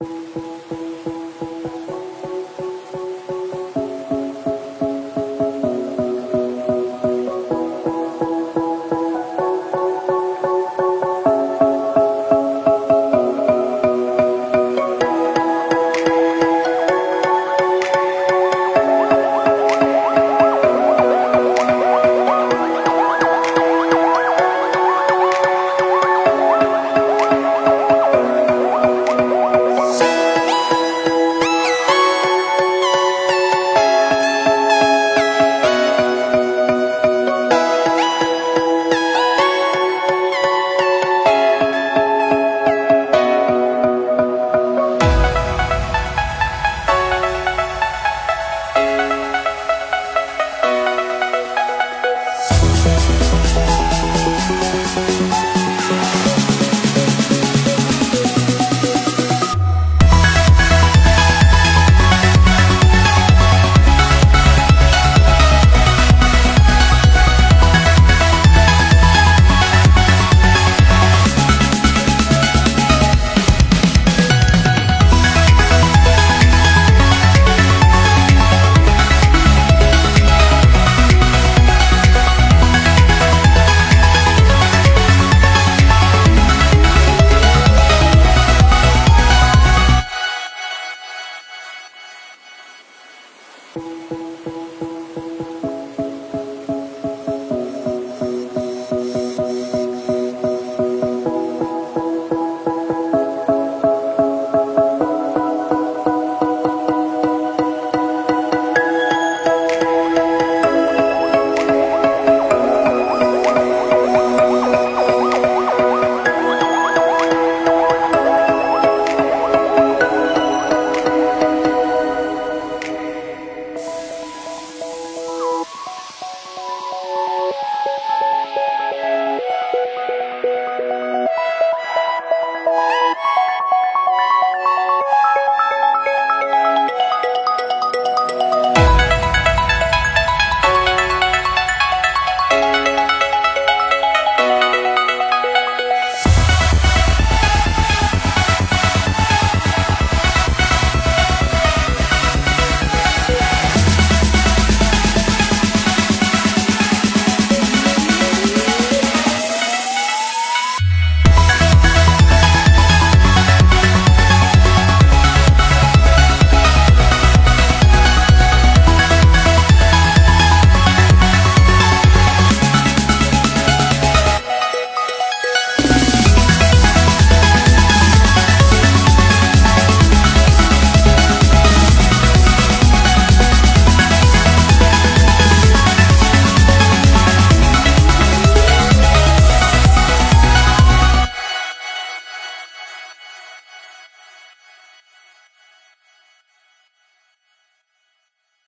you